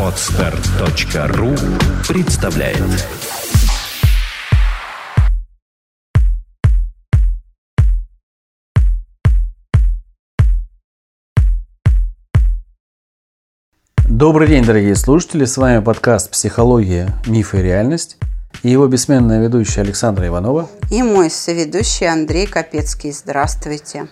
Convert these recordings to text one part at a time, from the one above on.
Отстар.ру представляет Добрый день, дорогие слушатели! С вами подкаст «Психология, мифы и реальность» и его бессменная ведущая Александра Иванова. И мой соведущий Андрей Капецкий. Здравствуйте!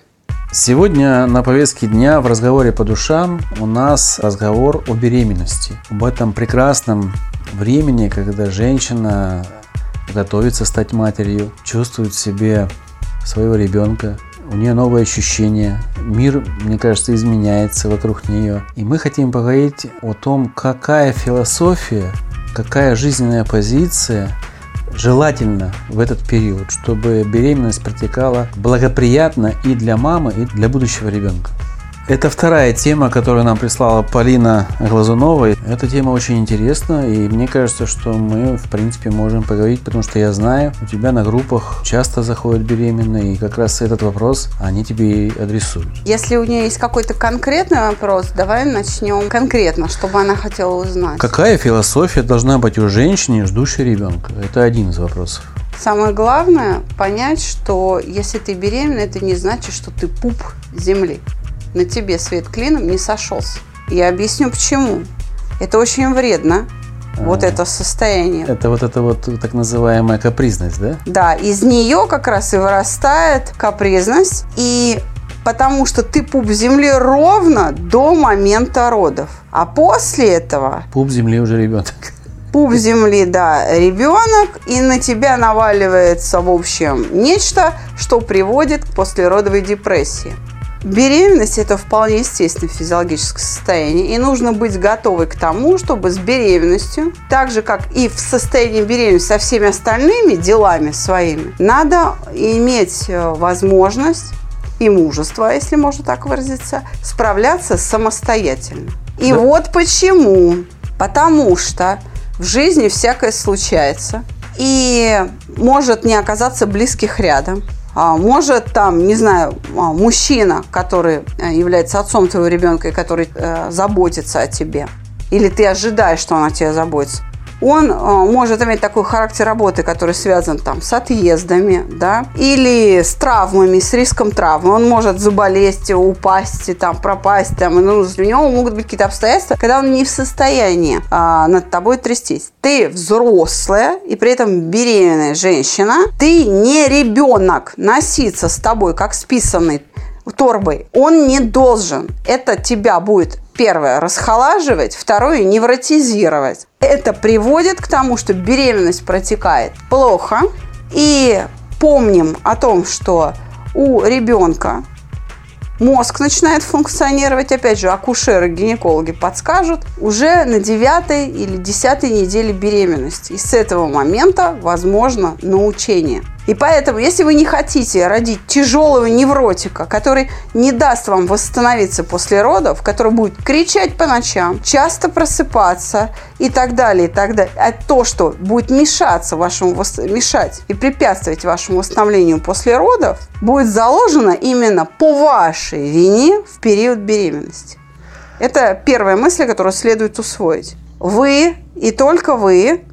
Сегодня на повестке дня в разговоре по душам у нас разговор о беременности. Об этом прекрасном времени, когда женщина готовится стать матерью, чувствует в себе своего ребенка, у нее новые ощущения, мир, мне кажется, изменяется вокруг нее. И мы хотим поговорить о том, какая философия, какая жизненная позиция желательно в этот период, чтобы беременность протекала благоприятно и для мамы, и для будущего ребенка. Это вторая тема, которую нам прислала Полина Глазунова. Эта тема очень интересна, и мне кажется, что мы, в принципе, можем поговорить, потому что я знаю, у тебя на группах часто заходят беременные, и как раз этот вопрос они тебе и адресуют. Если у нее есть какой-то конкретный вопрос, давай начнем конкретно, чтобы она хотела узнать. Какая философия должна быть у женщины, ждущей ребенка? Это один из вопросов. Самое главное понять, что если ты беременна, это не значит, что ты пуп земли на тебе свет клином не сошелся. Я объясню почему. Это очень вредно. Вот это состояние. Это вот это вот так называемая капризность, да? Да, из нее как раз и вырастает капризность. И потому что ты пуп земли ровно до момента родов. А после этого... Пуп земли уже ребенок. Пуп земли, да, ребенок, и на тебя наваливается, в общем, нечто, что приводит к послеродовой депрессии. Беременность – это вполне естественное физиологическое состояние, и нужно быть готовой к тому, чтобы с беременностью, так же, как и в состоянии беременности со всеми остальными делами своими, надо иметь э, возможность и мужество, если можно так выразиться, справляться самостоятельно. И да. вот почему. Потому что в жизни всякое случается, и может не оказаться близких рядом – может там, не знаю, а, мужчина, который э, является отцом твоего ребенка и который э, заботится о тебе, или ты ожидаешь, что он о тебе заботится, он э, может иметь такой характер работы, который связан там с отъездами, да, или с травмами, с риском травмы. Он может заболеть, упасть, там, пропасть, там, ну, у него могут быть какие-то обстоятельства, когда он не в состоянии а, над тобой трястись. Ты взрослая и при этом беременная женщина, ты не ребенок носиться с тобой как списанный торбой, он не должен. Это тебя будет первое, расхолаживать, второе, невротизировать. Это приводит к тому, что беременность протекает плохо. И помним о том, что у ребенка мозг начинает функционировать, опять же, акушеры, гинекологи подскажут, уже на девятой или десятой неделе беременности. И с этого момента возможно научение – и поэтому, если вы не хотите родить тяжелого невротика, который не даст вам восстановиться после родов, который будет кричать по ночам, часто просыпаться и так далее, и так далее, а то, что будет мешаться вашему, мешать и препятствовать вашему восстановлению после родов, будет заложено именно по вашей вине в период беременности. Это первая мысль, которую следует усвоить. Вы и только вы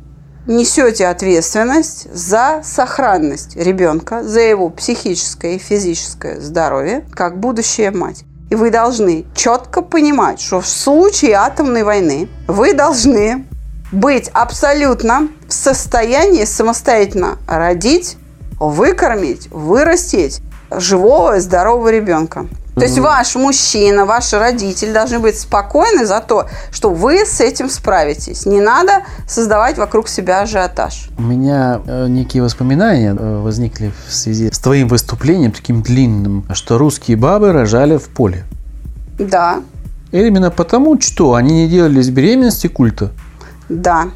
несете ответственность за сохранность ребенка, за его психическое и физическое здоровье, как будущая мать. И вы должны четко понимать, что в случае атомной войны вы должны быть абсолютно в состоянии самостоятельно родить, выкормить, вырастить живого и здорового ребенка. То есть ваш мужчина, ваши родители должны быть спокойны за то, что вы с этим справитесь. Не надо создавать вокруг себя ажиотаж. У меня э, некие воспоминания э, возникли в связи с твоим выступлением, таким длинным, что русские бабы рожали в поле. Да. Именно потому, что они не делали из беременности культа. Да.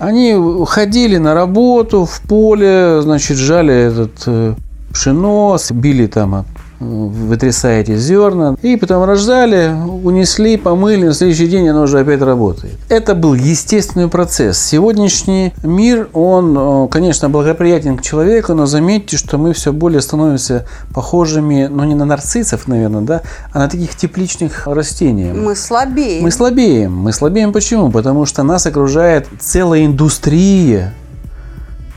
Они ходили на работу в поле, значит, жали этот э, пшено, били там вытрясаете зерна, и потом рождали, унесли, помыли, на следующий день оно уже опять работает. Это был естественный процесс. Сегодняшний мир, он, конечно, благоприятен к человеку, но заметьте, что мы все более становимся похожими, ну не на нарциссов, наверное, да, а на таких тепличных растений. Мы слабеем. Мы слабеем. Мы слабеем почему? Потому что нас окружает целая индустрия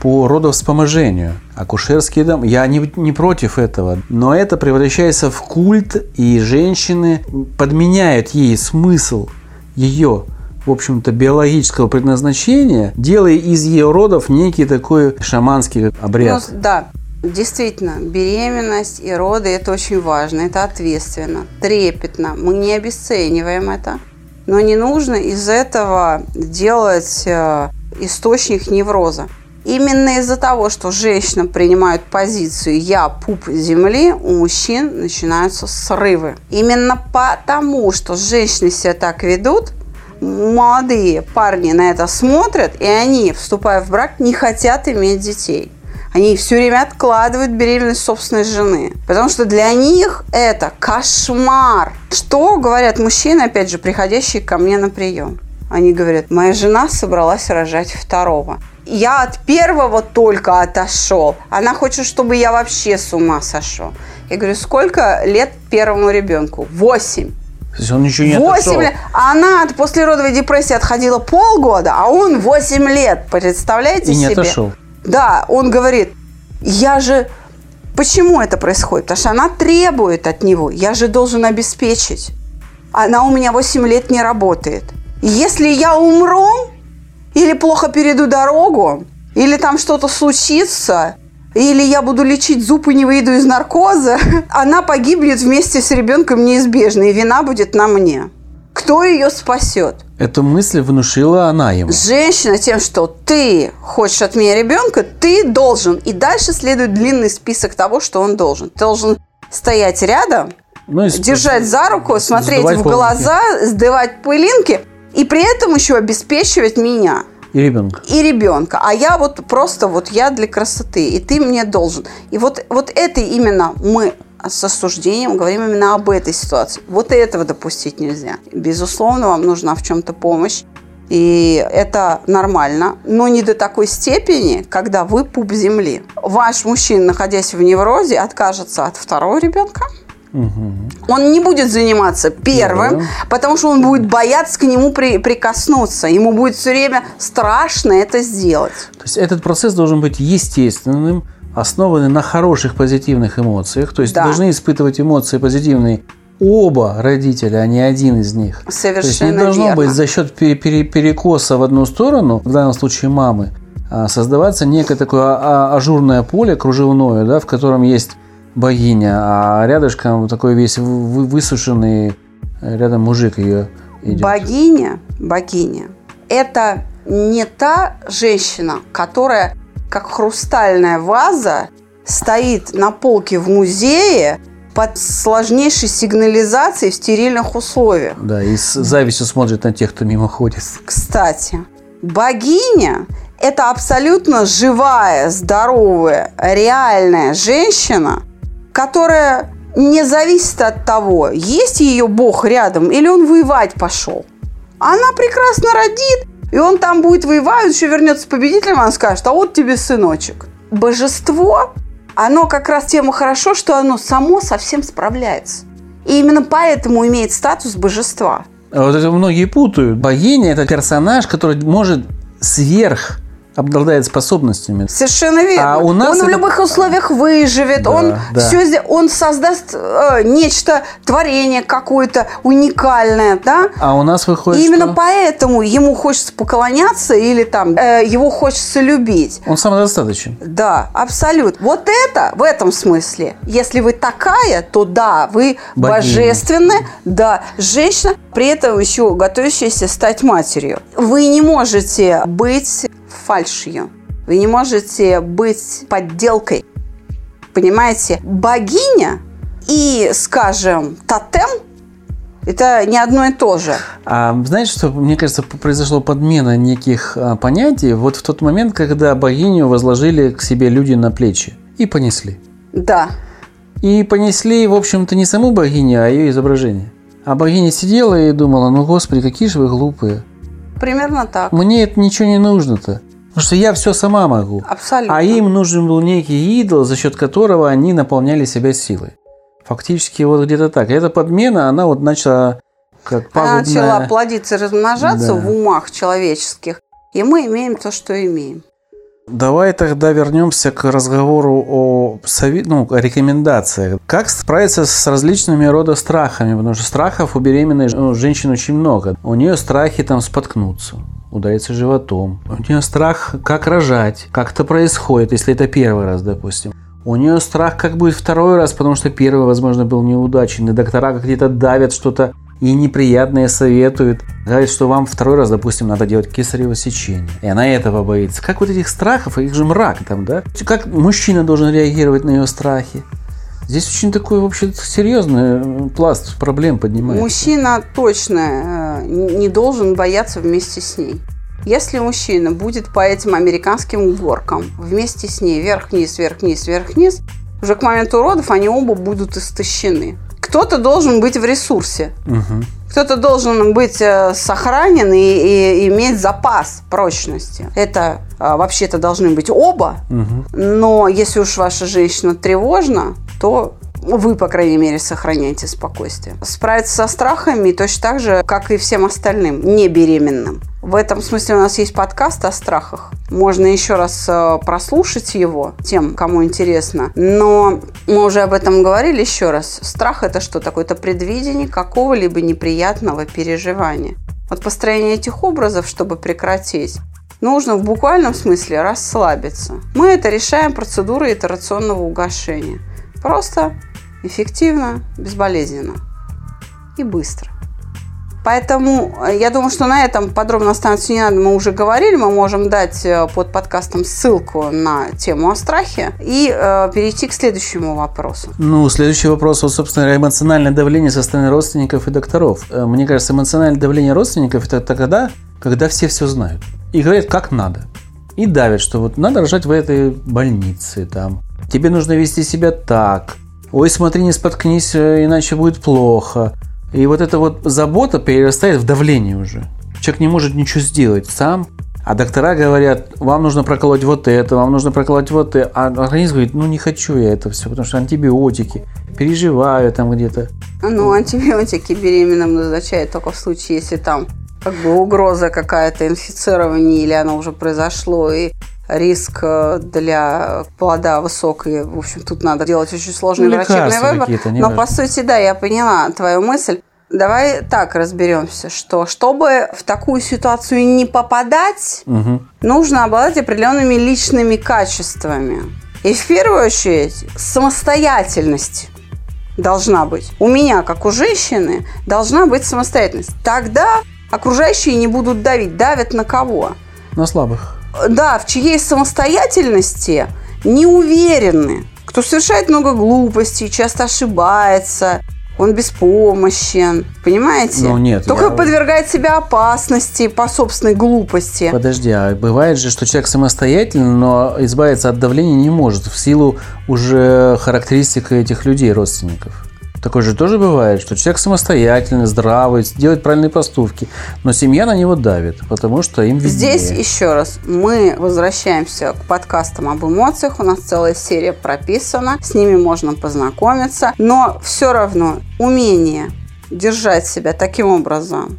по родовспоможению. Акушерский дом, я не, не против этого, но это превращается в культ, и женщины подменяют ей смысл ее в общем-то, биологического предназначения, делая из ее родов некий такой шаманский обряд. Ну, да, Действительно, беременность и роды – это очень важно, это ответственно, трепетно. Мы не обесцениваем это. Но не нужно из этого делать э, источник невроза. Именно из-за того, что женщины принимают позицию «я пуп земли», у мужчин начинаются срывы. Именно потому, что женщины себя так ведут, молодые парни на это смотрят, и они, вступая в брак, не хотят иметь детей. Они все время откладывают беременность собственной жены. Потому что для них это кошмар. Что говорят мужчины, опять же, приходящие ко мне на прием? Они говорят, моя жена собралась рожать второго. Я от первого только отошел. Она хочет, чтобы я вообще с ума сошел. Я говорю, сколько лет первому ребенку? Восемь. То есть он еще не 8 отошел. лет. А она от послеродовой депрессии отходила полгода, а он 8 лет. Представляете И не себе? отошел. Да, он говорит, я же... Почему это происходит? Потому что она требует от него. Я же должен обеспечить. Она у меня 8 лет не работает. Если я умру, или плохо перейду дорогу, или там что-то случится, или я буду лечить зуб и не выйду из наркоза, она погибнет вместе с ребенком неизбежно, и вина будет на мне. Кто ее спасет? Эту мысль внушила она ему. Женщина тем, что ты хочешь от меня ребенка, ты должен. И дальше следует длинный список того, что он должен. Ты должен стоять рядом, Ну, и держать за руку, смотреть в пылинки. глаза, сдавать пылинки, и при этом еще обеспечивать меня И ребенка. и ребенка. А я вот просто вот я для красоты, и ты мне должен. И вот, вот это именно мы с осуждением говорим именно об этой ситуации. Вот этого допустить нельзя. Безусловно, вам нужна в чем-то помощь. И это нормально, но не до такой степени, когда вы пуп земли. Ваш мужчина, находясь в неврозе, откажется от второго ребенка. Он не будет заниматься первым, Да. потому что он будет бояться к нему при- прикоснуться. Ему будет все время страшно это сделать. То есть этот процесс должен быть естественным, основанный на хороших позитивных эмоциях. То есть Да. должны испытывать эмоции позитивные оба родителя, а не один из них. То есть не Совершенно должно верно. быть за счет пере- пере- перекоса в одну сторону, в данном случае мамы, а создаваться некое такое а- а- ажурное поле кружевное, да, в котором есть богиня, а рядышком такой весь вы- высушенный э, рядом мужик ее идет. Богиня, богиня, это не та женщина, которая, как хрустальная ваза, стоит на полке в музее под сложнейшей сигнализацией в стерильных условиях. Да, и с завистью смотрит на тех, кто мимо ходит. Кстати, богиня – это абсолютно живая, здоровая, реальная женщина, которая не зависит от того, есть ее бог рядом или он воевать пошел. Она прекрасно родит, и он там будет воевать, еще вернется победителем, она скажет, а вот тебе сыночек. Божество, оно как раз тем и хорошо, что оно само совсем справляется. И именно поэтому имеет статус божества. А Вот это многие путают. Богиня – это персонаж, который может сверх обладает способностями. Совершенно верно. А у нас он в это- любых условиях выживет, Да, он да. все он создаст э, нечто творение какое-то уникальное, да? А у нас выходит, И именно что поэтому ему хочется поклоняться или там э, его хочется любить. он самодостаточен. Да, абсолютно. Вот это в этом смысле. Если вы такая, то да, вы Богиня. божественная, да, женщина, при этом еще готовящаяся стать матерью. Вы не можете быть фальшью. Вы не можете быть подделкой. Понимаете? Богиня и, скажем, тотем – это не одно и то же. А знаете, что, мне кажется, произошла подмена неких а, понятий вот в тот момент, когда богиню возложили к себе люди на плечи и понесли. Да. И понесли, в общем-то, не саму богиню, а ее изображение. А богиня сидела и думала, ну, господи, какие же вы глупые. Примерно так. Мне это ничего не нужно-то. Потому что я все сама могу. Абсолютно. А им нужен был некий идол, за счет которого они наполняли себя силой. Фактически вот где-то так. Эта подмена, она вот начала как Она пагубная... начала плодиться, размножаться Да. в умах человеческих. И мы имеем то, что имеем. Давай тогда вернемся к разговору о, сови- ну, о рекомендациях. Как справиться с различными рода страхами? Потому что страхов у беременной ну, женщины очень много. У нее страхи там споткнуться, удариться животом. У нее страх, как рожать, как это происходит, если это первый раз, допустим. У нее страх, как будет второй раз, потому что первый, возможно, был неудачный. Доктора где-то давят что-то и неприятные советуют. Говорят, что вам второй раз, допустим, надо делать кесарево сечение. И она этого боится. Как вот этих страхов, их же мрак там, да? Как мужчина должен реагировать на ее страхи? Здесь очень такой, вообще, серьезный э, пласт проблем поднимается. Мужчина точно э, не должен бояться вместе с ней. Если мужчина будет по этим американским горкам вместе с ней вверх-вниз, вверх-вниз, вверх-вниз, уже к моменту родов они оба будут истощены. Кто-то должен быть в ресурсе. Мгм. Кто-то должен быть э, сохранен и, и иметь запас прочности. Это вообще-то должны быть оба. Мгм. Но если уж ваша женщина тревожна, то вы, по крайней мере, сохраняете спокойствие. Справиться со страхами точно так же, как и всем остальным, не беременным. В этом смысле у нас есть подкаст о страхах. Можно еще раз э, прослушать его тем, кому интересно. Но мы уже об этом говорили еще раз. Страх – это что? такое? Это предвидение какого-либо неприятного переживания. Вот построение этих образов, чтобы прекратить, нужно в буквальном смысле расслабиться. Мы это решаем процедурой итерационного угошения. Просто, эффективно, безболезненно и быстро. Поэтому э, я думаю, что на этом подробно останавливаться не надо. Мы уже говорили, мы можем дать э, под подкастом ссылку на тему о страхе и э, перейти к следующему вопросу. Ну, следующий вопрос, вот, собственно, эмоциональное давление со стороны родственников и докторов. Э, Мне кажется, эмоциональное давление родственников – это тогда, когда все все знают. И говорят, как надо. И давят, что вот надо рожать в этой больнице, там. Тебе нужно вести себя так. Ой, смотри, не споткнись, э, иначе будет плохо. И вот эта вот забота перерастает в давление уже. Человек не может ничего сделать сам. А доктора говорят, вам нужно проколоть вот это, вам нужно проколоть вот это. А организм говорит, ну не хочу я это все, потому что антибиотики, переживаю там где-то. Ну, антибиотики беременным назначают только в случае, если там как бы угроза какая-то инфицирования или оно уже произошло, и риск э, для плода высокий. В общем, тут надо делать очень сложный Ну, врачебный выбор. Но по сути, да, я поняла твою мысль. Давай так разберемся, что чтобы в такую ситуацию не попадать, Мгм. нужно обладать определенными личными качествами. И в первую очередь самостоятельность должна быть. У меня, как у женщины, должна быть самостоятельность. Тогда окружающие не будут давить. Давят на кого? На слабых. Да, в чьей самостоятельности не уверены. Кто совершает много глупостей, часто ошибается, он беспомощен. Понимаете? Ну, нет, Только я- подвергает себя опасности по собственной глупости. Подожди, а бывает же, что человек самостоятельный, но избавиться от давления не может в силу уже характеристик этих людей, родственников. Такое же тоже бывает, что человек самостоятельный, здравый, делает правильные поступки, но семья на него давит, потому что им виднее. Здесь еще раз мы возвращаемся к подкастам об эмоциях. У нас целая серия прописана, с ними можно познакомиться. Но все равно умение держать себя таким образом,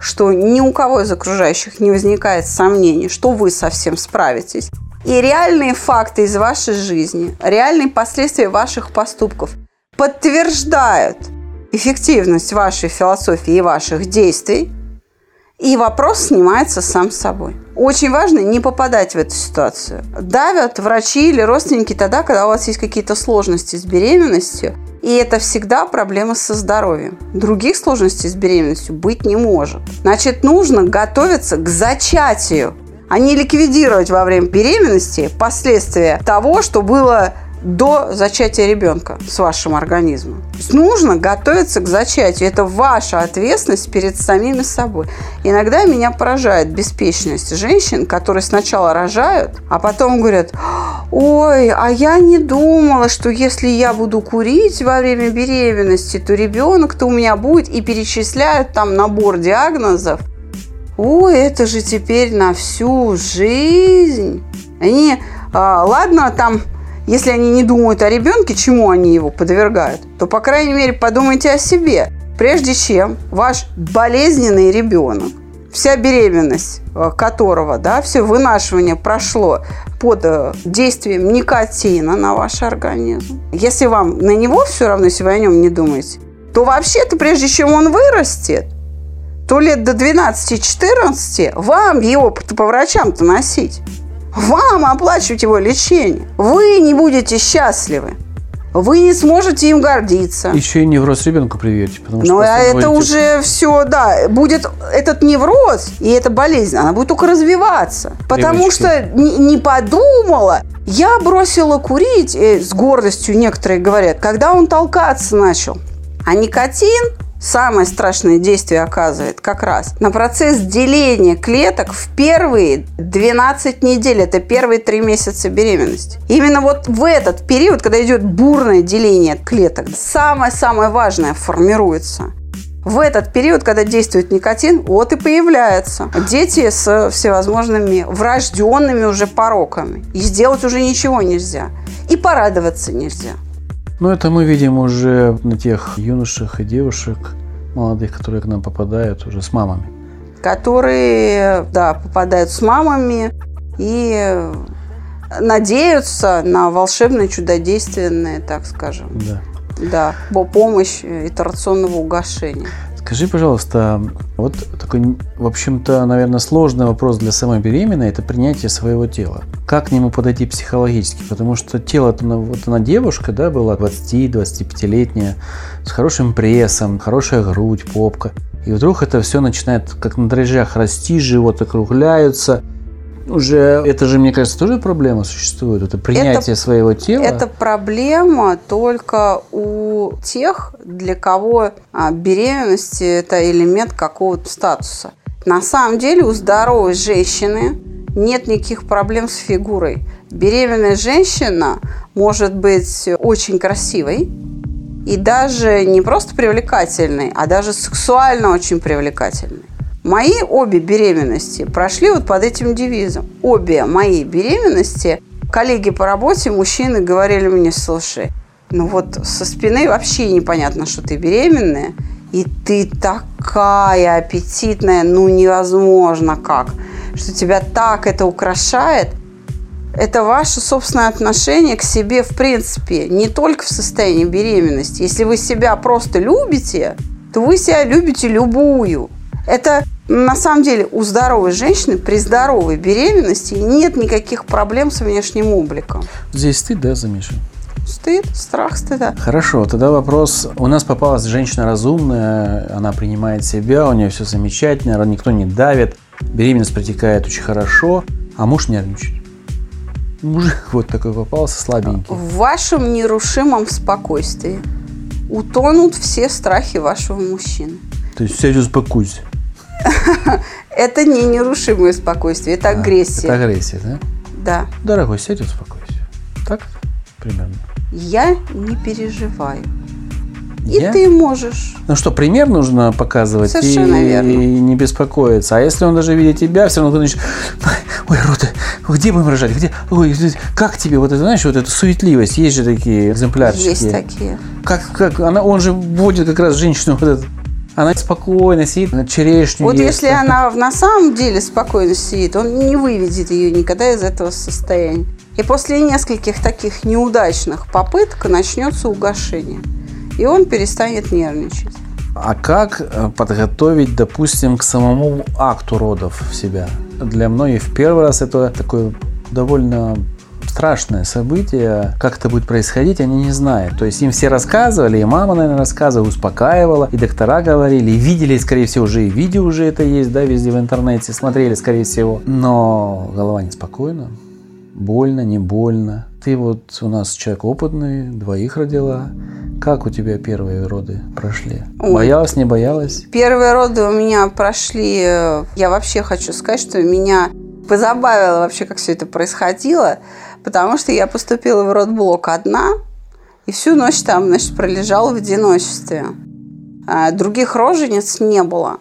что ни у кого из окружающих не возникает сомнений, что вы совсем справитесь. И реальные факты из вашей жизни, реальные последствия ваших поступков подтверждают эффективность вашей философии и ваших действий, и вопрос снимается сам собой. Очень важно не попадать в эту ситуацию. Давят врачи или родственники тогда, когда у вас есть какие-то сложности с беременностью, и это всегда проблема со здоровьем. Других сложностей с беременностью быть не может. Значит, нужно готовиться к зачатию, а не ликвидировать во время беременности последствия того, что было до зачатия ребенка с вашим организмом. Нужно готовиться к зачатию. Это ваша ответственность перед самими собой. Иногда меня поражает беспечность женщин, которые сначала рожают, а потом говорят, Ой, а я не думала, что если я буду курить во время беременности, то ребенок-то у меня будет и перечисляют там набор диагнозов. Ой, это же теперь на всю жизнь. Они, а, ладно, там, если они не думают о ребенке, чему они его подвергают, то, по крайней мере, подумайте о себе. Прежде чем ваш болезненный ребенок вся беременность э, которого, да, все вынашивание прошло под э, действием никотина на ваш организм. Если вам на него все равно, если вы о нем не думаете, то вообще-то прежде чем он вырастет, то лет до 12-14 вам его по, врачам-то носить. Вам оплачивать его лечение. Вы не будете счастливы вы не сможете им гордиться. Еще и невроз ребенку приведете. Потому что Но а это уже все, да, будет этот невроз и эта болезнь, она будет только развиваться. Потому что не, не подумала, я бросила курить, э, с гордостью некоторые говорят, когда он толкаться начал. А никотин самое страшное действие оказывает как раз на процесс деления клеток в первые 12 недель. Это первые три месяца беременности. Именно вот в этот период, когда идет бурное деление клеток, самое-самое важное формируется. В этот период, когда действует никотин, вот и появляются дети с всевозможными врожденными уже пороками. И сделать уже ничего нельзя. И порадоваться нельзя. Ну, это мы видим уже на тех юношах и девушек молодых, которые к нам попадают уже с мамами. Которые, да, попадают с мамами и надеются на волшебное чудодейственное, так скажем. Да. Да, помощь итерационного угошения. Скажи, пожалуйста, вот такой, в общем-то, наверное, сложный вопрос для самой беременной – это принятие своего тела. Как к нему подойти психологически? Потому что тело-то, вот она девушка, да, была 20-25-летняя, с хорошим прессом, хорошая грудь, попка. И вдруг это все начинает как на дрожжах расти, живот округляются, уже это же, мне кажется, тоже проблема существует. Это принятие это, своего тела. Это проблема только у тех, для кого а, беременность это элемент какого-то статуса. На самом деле у здоровой женщины нет никаких проблем с фигурой. Беременная женщина может быть очень красивой и даже не просто привлекательной, а даже сексуально очень привлекательной. Мои обе беременности прошли вот под этим девизом. Обе мои беременности коллеги по работе, мужчины говорили мне, слушай, ну вот со спины вообще непонятно, что ты беременная, и ты такая аппетитная, ну невозможно как, что тебя так это украшает. Это ваше собственное отношение к себе в принципе, не только в состоянии беременности. Если вы себя просто любите, то вы себя любите любую. Это на самом деле у здоровой женщины при здоровой беременности нет никаких проблем с внешним обликом. Здесь стыд, да, замешан? Стыд, страх стыда. Хорошо, тогда вопрос. У нас попалась женщина разумная, она принимает себя, у нее все замечательно, никто не давит, беременность протекает очень хорошо, а муж нервничает. Мужик вот такой попался, слабенький. В вашем нерушимом спокойствии утонут все страхи вашего мужчины. То есть сядь успокойся. Это не нерушимое спокойствие, это агрессия. Это агрессия, да? Да. Дорогой, сядь успокойся. Так примерно? Я не переживаю. И я? ты можешь. Ну что, пример нужно показывать Совершенно и, верно. и не беспокоиться. А если он даже видит тебя, все равно начнет, ой, Рота, где будем рожать? Где? Ой, как тебе? Вот это, знаешь, вот эта суетливость. Есть же такие экземплярчики. Есть такие. Как, как, она, он же вводит как раз женщину вот этот она спокойно сидит, на черешню Вот ест. если она на самом деле спокойно сидит, он не выведет ее никогда из этого состояния. И после нескольких таких неудачных попыток начнется угошение. И он перестанет нервничать. А как э, подготовить, допустим, к самому акту родов в себя? Для многих в первый раз это такой довольно страшное событие, как это будет происходить, они не знают. То есть им все рассказывали, и мама, наверное, рассказывала, успокаивала, и доктора говорили, и видели, скорее всего, уже и видео уже это есть, да, везде в интернете, смотрели, скорее всего. Но голова неспокойна, больно, не больно. Ты вот у нас человек опытный, двоих родила. Как у тебя первые роды прошли? Ой. Боялась, не боялась? Первые роды у меня прошли... Э, я вообще хочу сказать, что меня позабавило вообще, как все это происходило потому что я поступила в родблок одна, и всю ночь там, значит, пролежала в одиночестве. А других рожениц не было.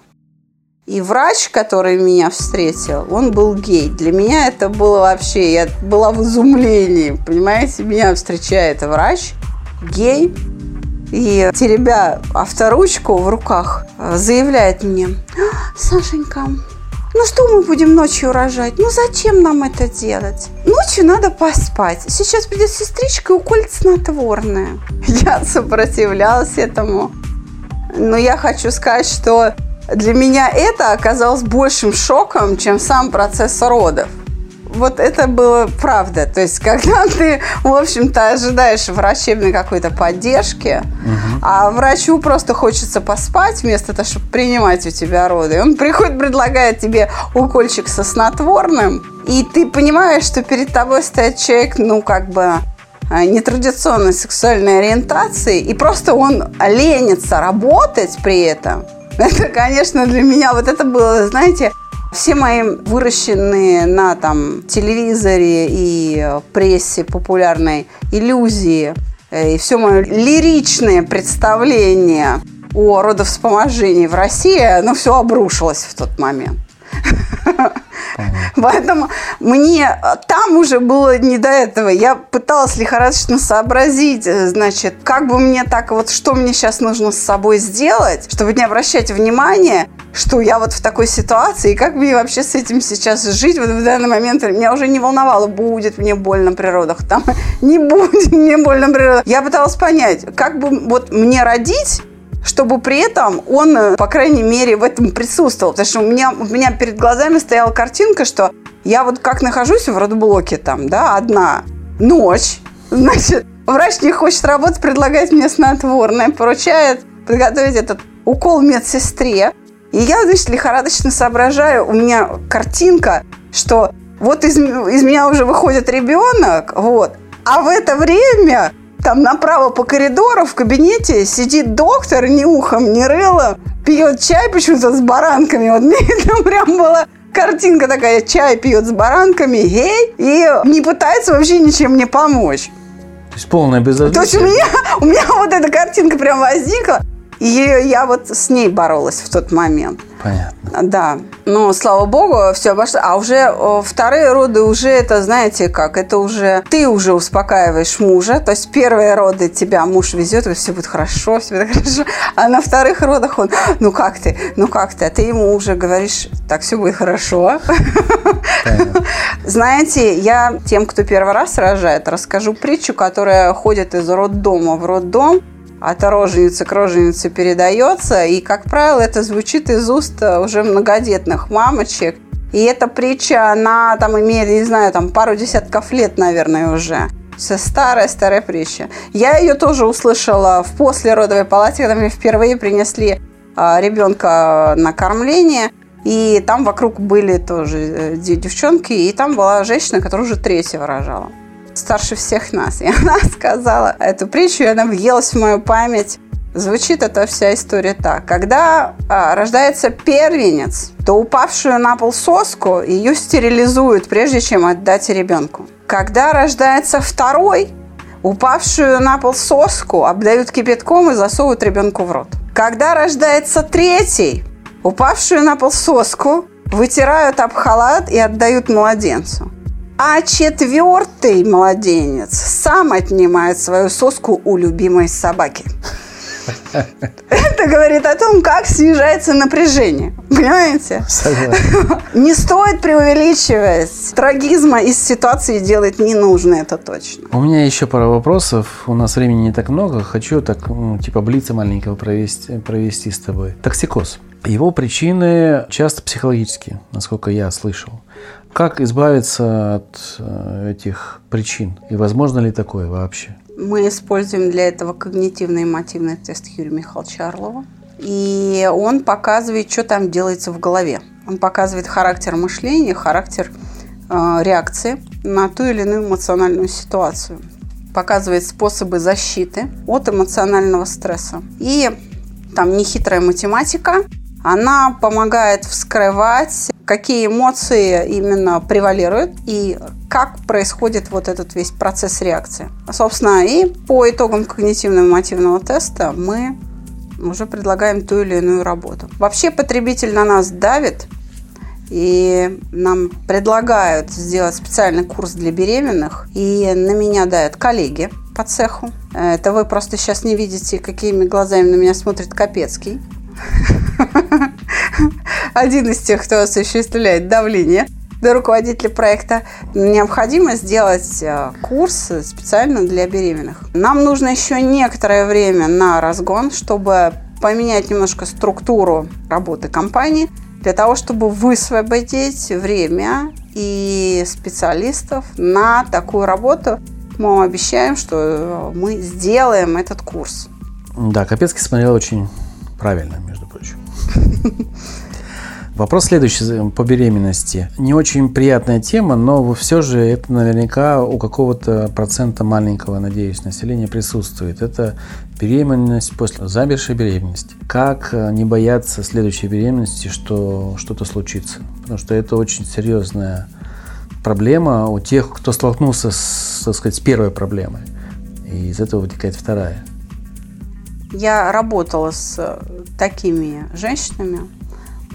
И врач, который меня встретил, он был гей. Для меня это было вообще, я была в изумлении, понимаете? Меня встречает врач, гей, и теребя авторучку в руках, заявляет мне, Сашенька, ну что мы будем ночью рожать? Ну зачем нам это делать? Ночью надо поспать. Сейчас придет сестричка и уколет снотворное. Я сопротивлялась этому. Но я хочу сказать, что для меня это оказалось большим шоком, чем сам процесс родов. Вот это было правда. То есть, когда ты, в общем-то, ожидаешь врачебной какой-то поддержки, угу. а врачу просто хочется поспать вместо того, чтобы принимать у тебя роды. Он приходит, предлагает тебе укольчик со снотворным, и ты понимаешь, что перед тобой стоит человек, ну, как бы а, нетрадиционной сексуальной ориентации, и просто он ленится работать при этом – Это, конечно, для меня вот это было, знаете, все мои выращенные на там телевизоре и прессе популярной иллюзии э, и все мое лиричное представление о родовспоможении в России, оно все обрушилось в тот момент. Поэтому мне там уже было не до этого. Я пыталась лихорадочно сообразить, э, значит, как бы мне так вот, что мне сейчас нужно с собой сделать, чтобы не обращать внимания, что я вот в такой ситуации, и как мне вообще с этим сейчас жить вот в данный момент. Меня уже не волновало, будет мне больно при родах, там не будет мне больно при родах. Я пыталась понять, как бы вот мне родить, чтобы при этом он, э, по крайней мере, в этом присутствовал. Потому что у меня, у меня перед глазами стояла картинка, что я вот как нахожусь в родблоке там, да, одна ночь, значит, врач не хочет работать, предлагает мне снотворное, поручает подготовить этот укол медсестре. И я, значит, лихорадочно соображаю, у меня картинка, что вот из, из меня уже выходит ребенок, вот, а в это время там направо по коридору в кабинете сидит доктор, ни ухом, ни рылом, пьет чай почему-то с баранками. Вот мне это прям была картинка такая, чай пьет с баранками, гей, и не пытается вообще ничем мне помочь. То есть полное безразличие. То есть у меня, у меня вот эта картинка прям возникла, и я вот с ней боролась в тот момент. Понятно. Да. Но, слава богу, все обошло. А уже вторые роды уже это, знаете как, это уже ты уже успокаиваешь мужа. То есть первые роды тебя муж везет, и все будет хорошо, все будет хорошо. А на вторых родах он, ну как ты, ну как ты? А ты ему уже говоришь, так все будет хорошо. Понятно. Знаете, я тем, кто первый раз рожает, расскажу притчу, которая ходит из роддома в роддом от роженицы к роженице передается. И, как правило, это звучит из уст уже многодетных мамочек. И эта притча, она там имеет, не знаю, там пару десятков лет, наверное, уже. Все старая-старая притча. Я ее тоже услышала в послеродовой палате, когда мне впервые принесли а, ребенка на кормление. И там вокруг были тоже э, девчонки, и там была женщина, которая уже третьего рожала старше всех нас. И она сказала эту притчу, и она въелась в мою память. Звучит эта вся история так. Когда а, рождается первенец, то упавшую на пол соску ее стерилизуют, прежде чем отдать ребенку. Когда рождается второй, упавшую на пол соску обдают кипятком и засовывают ребенку в рот. Когда рождается третий, упавшую на пол соску вытирают об халат и отдают младенцу. А четвертый младенец сам отнимает свою соску у любимой собаки. Это говорит о том, как снижается напряжение. Понимаете? Согласен. Не стоит преувеличивать. Трагизма из ситуации делать не нужно, это точно. У меня еще пара вопросов. У нас времени не так много. Хочу так, ну, типа, блица маленького провести, провести с тобой. Токсикоз. Его причины часто психологические, насколько я слышал. Как избавиться от э, этих причин? И возможно ли такое вообще? Мы используем для этого когнитивно-эмотивный тест Юрия Михайловича Орлова. И он показывает, что там делается в голове. Он показывает характер мышления, характер э, реакции на ту или иную эмоциональную ситуацию. Показывает способы защиты от эмоционального стресса. И там нехитрая математика, она помогает вскрывать какие эмоции именно превалируют и как происходит вот этот весь процесс реакции. Собственно, и по итогам когнитивно-мотивного теста мы уже предлагаем ту или иную работу. Вообще потребитель на нас давит, и нам предлагают сделать специальный курс для беременных, и на меня дают коллеги по цеху. Это вы просто сейчас не видите, какими глазами на меня смотрит Капецкий. Один из тех, кто осуществляет давление до руководителя проекта, необходимо сделать э, курс специально для беременных. Нам нужно еще некоторое время на разгон, чтобы поменять немножко структуру работы компании, для того, чтобы высвободить время и специалистов на такую работу. Мы вам обещаем, что мы сделаем этот курс. Да, Капецкий смотрел очень правильно, между прочим. Вопрос следующий по беременности. Не очень приятная тема, но все же это наверняка у какого-то процента маленького, надеюсь, населения присутствует. Это беременность после замершей беременности. Как э, не бояться следующей беременности, что что-то случится? Потому что это очень серьезная проблема у тех, кто столкнулся с, так сказать, с первой проблемой. И из этого вытекает вторая. Я работала с такими женщинами,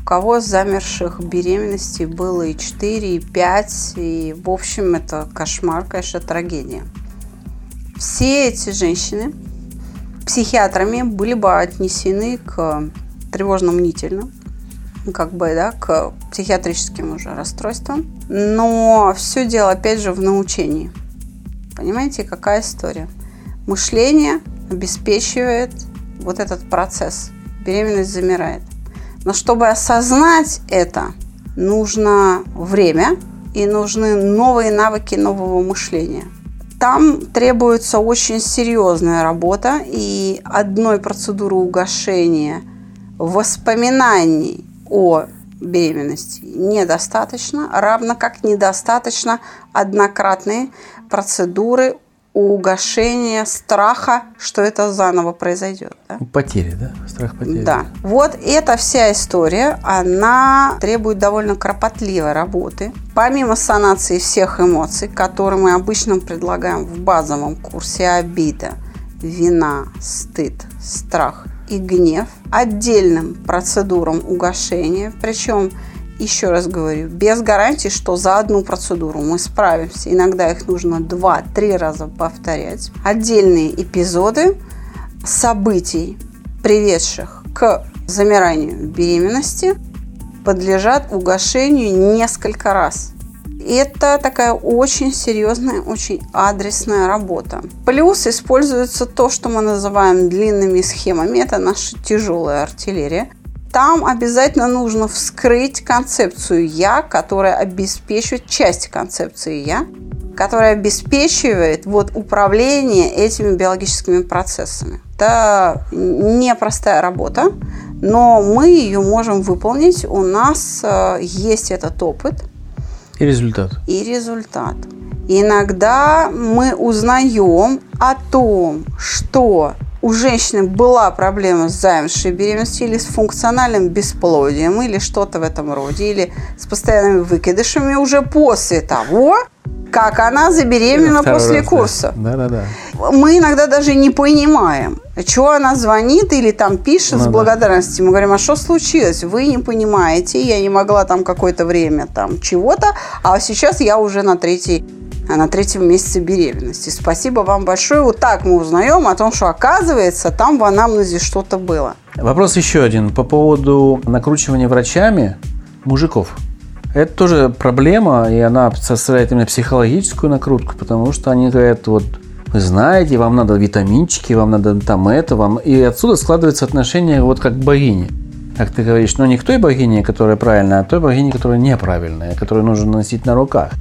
кого замерших беременностей было и 4, и 5, и в общем это кошмар, конечно, трагедия. Все эти женщины психиатрами были бы отнесены к тревожно-мнительным, как бы, да, к психиатрическим уже расстройствам. Но все дело, опять же, в научении. Понимаете, какая история? Мышление обеспечивает вот этот процесс. Беременность замирает. Но чтобы осознать это, нужно время и нужны новые навыки нового мышления. Там требуется очень серьезная работа, и одной процедуры угошения воспоминаний о беременности недостаточно, равно как недостаточно однократные процедуры угошения страха, что это заново произойдет. Да? Потери, да? Страх потери. Да. Вот эта вся история, она требует довольно кропотливой работы. Помимо санации всех эмоций, которые мы обычно предлагаем в базовом курсе обида, вина, стыд, страх и гнев, отдельным процедурам угошения, причем еще раз говорю, без гарантии, что за одну процедуру мы справимся. Иногда их нужно 2-3 раза повторять. Отдельные эпизоды событий, приведших к замиранию беременности, подлежат угошению несколько раз. Это такая очень серьезная, очень адресная работа. Плюс используется то, что мы называем длинными схемами. Это наша тяжелая артиллерия там обязательно нужно вскрыть концепцию «я», которая обеспечивает часть концепции «я», которая обеспечивает вот управление этими биологическими процессами. Это непростая работа, но мы ее можем выполнить. У нас э, есть этот опыт. И результат. И результат. Иногда мы узнаем о том, что у женщины была проблема с замершей беременностью или с функциональным бесплодием, или что-то в этом роде, или с постоянными выкидышами уже после того, как она забеременела после раз, курса. Да, да, да. Мы иногда даже не понимаем, что она звонит или там пишет ну, с благодарностью. Да. Мы говорим, а что случилось? Вы не понимаете, я не могла там какое-то время там чего-то, а сейчас я уже на третий на третьем месяце беременности. Спасибо вам большое. Вот так мы узнаем о том, что оказывается там в анамнезе что-то было. Вопрос еще один по поводу накручивания врачами мужиков. Это тоже проблема, и она составляет именно психологическую накрутку, потому что они говорят, вот вы знаете, вам надо витаминчики, вам надо там это, вам... И отсюда складывается отношение вот как к богине. Как ты говоришь, но не к той богине, которая правильная, а той богине, которая неправильная, которую нужно носить на руках.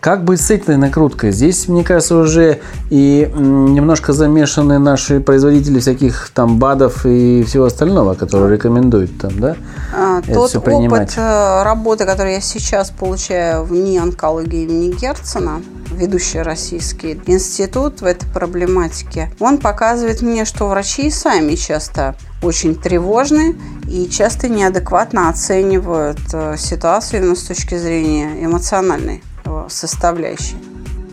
Как быть с этой накруткой? Здесь, мне кажется, уже и немножко замешаны наши производители всяких там БАДов и всего остального, которые рекомендуют там, да? А, тот опыт э, работы, который я сейчас получаю в НИИ онкологии имени Герцена, ведущий российский институт в этой проблематике, он показывает мне, что врачи сами часто очень тревожны и часто неадекватно оценивают э, ситуацию именно с точки зрения эмоциональной составляющие,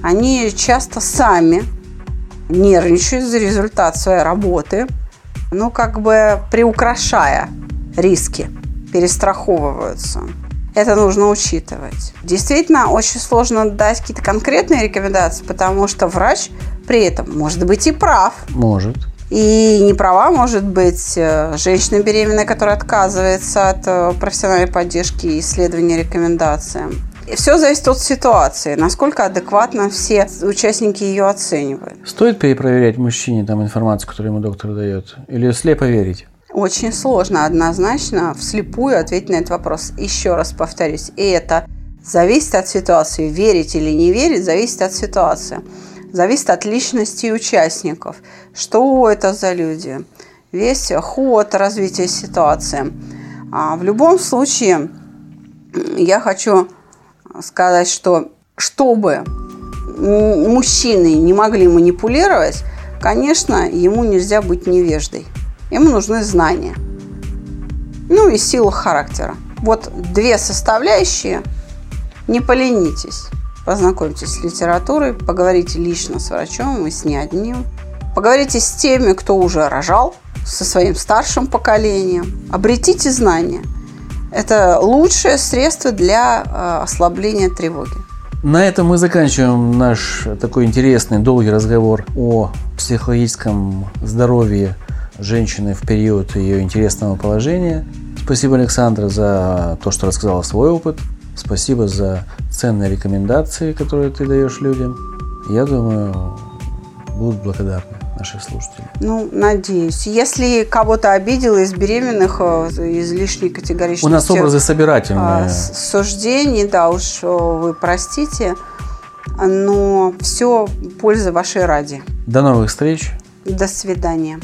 они часто сами нервничают за результат своей работы, ну, как бы приукрашая риски, перестраховываются. Это нужно учитывать. Действительно, очень сложно дать какие-то конкретные рекомендации, потому что врач при этом может быть и прав. Может. И не права может быть э, женщина беременная, которая отказывается от э, профессиональной поддержки и исследования рекомендациям. Все зависит от ситуации, насколько адекватно все участники ее оценивают. Стоит перепроверять мужчине там информацию, которую ему доктор дает? Или слепо верить? Очень сложно однозначно вслепую ответить на этот вопрос. Еще раз повторюсь, и это зависит от ситуации. Верить или не верить зависит от ситуации зависит от личности участников. Что это за люди? Весь ход развития ситуации. А в любом случае, я хочу сказать, что чтобы мужчины не могли манипулировать, конечно, ему нельзя быть невеждой. Ему нужны знания. Ну и сила характера. Вот две составляющие. Не поленитесь. Познакомьтесь с литературой, поговорите лично с врачом и с не одним. Поговорите с теми, кто уже рожал, со своим старшим поколением. Обретите знания. Это лучшее средство для э, ослабления тревоги. На этом мы заканчиваем наш такой интересный, долгий разговор о психологическом здоровье женщины в период ее интересного положения. Спасибо, Александра, за то, что рассказала свой опыт. Спасибо за ценные рекомендации, которые ты даешь людям. Я думаю, будут благодарны наши слушатели. Ну, надеюсь. Если кого-то обидела из беременных, э, излишне категорично. У нас образы собирательные. А, суждений, да уж, вы простите. Но все польза вашей ради. До новых встреч. До свидания.